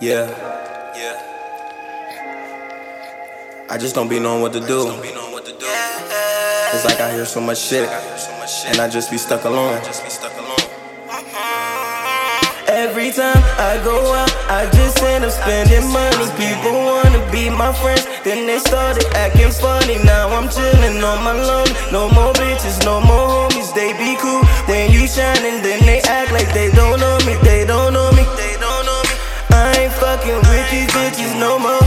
Yeah. Yeah. I just don't be knowing what to do. It's like I hear so much shit, and I just be stuck alone. Every time I go out, I just end up spending money. People wanna be my friends, then they started acting funny. Now I'm chillin' on my lawn. No more bitches, no more homies. They be cool when you shining, then they act like they don't know me. No more,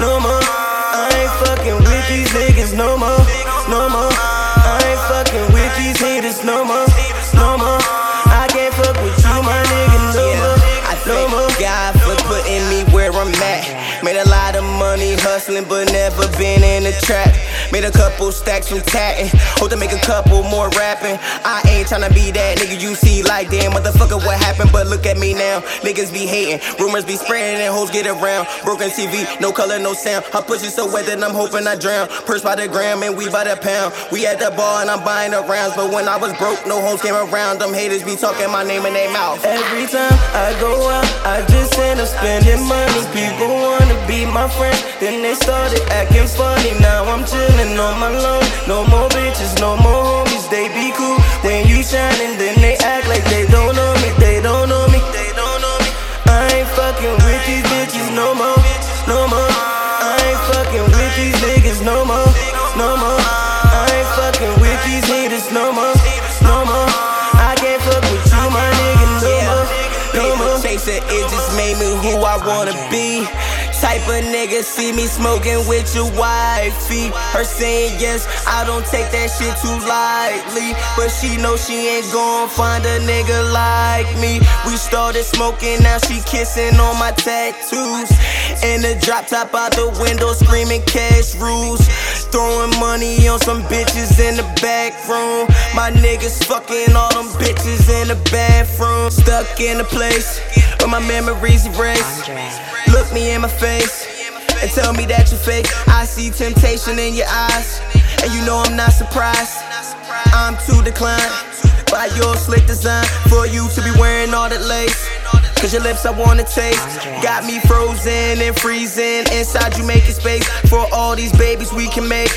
no more. I ain't fucking with these niggas no more, no more. I ain't fucking with these haters no more, no more. I can't fuck with you, my nigga, no more, I thank. God for putting me where I'm at. Made a lot of money hustling, but never been in the trap. Made a couple stacks from tatting. Hope to make a couple more rapping. I ain't tryna be that nigga you see like damn motherfucker what happened, but look at me now. Niggas be hating, rumors be spreading and hoes get around. Broken TV, no color, no sound. Her pussy so wet that I'm hoping I drown. Purse by the gram and we by the pound. We at the bar and I'm buying the rounds, but when I was broke, no hoes came around. Them haters be talking my name in their mouth. Every time I go out, I just end up spending money. People wanna be my friend, then they started acting funny. Now I'm chillin' on my lawn. No more bitches, no more homies. They be cool when you shining, then they act like they don't know me. They don't know me. They don't know me. I ain't fucking with these bitches no more, no more. I ain't fucking with these niggas no more, no more. I ain't fucking with these haters no more, no more. I can't fuck with you, my nigga, no more, no more. Chaser, it just made me who I wanna be. Type of nigga see me smoking with your wifey. Her saying yes, I don't take that shit too lightly. But she know she ain't gon' find a nigga like me. We started smoking, now she kissing on my tattoos. In the drop top out the window, screaming cash rules. Throwing money on some bitches in the back room. My niggas fucking all them bitches in the bathroom. Stuck in a place my memories erase. Look me in my face and tell me that you fake. I see temptation in your eyes, and you know I'm not surprised. I'm too declined by your slick design for you to be wearing all that lace. Cause your lips I wanna taste got me frozen and freezing inside you making space for all these babies we can make.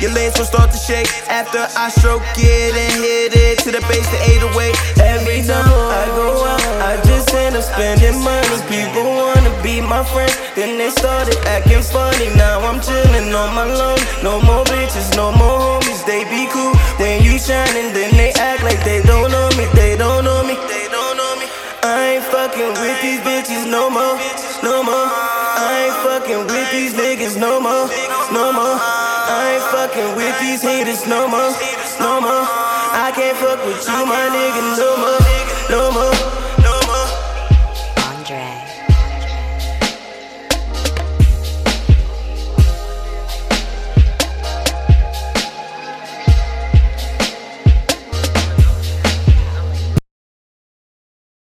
Your legs will start to shake after I stroke it and hit it to the base, the 808. Every time I go spending money. People wanna be my friends, then they started acting funny. Now I'm chillin' on my lawn. No more bitches, no more homies. They be cool when you shining, then they act like they don't know me. They don't know me. They don't know me. I ain't fucking with these bitches no more, no more. I ain't fucking with these niggas no more, no more. I ain't fucking with these haters no more, no more. I can't fuck with you, my nigga, no more.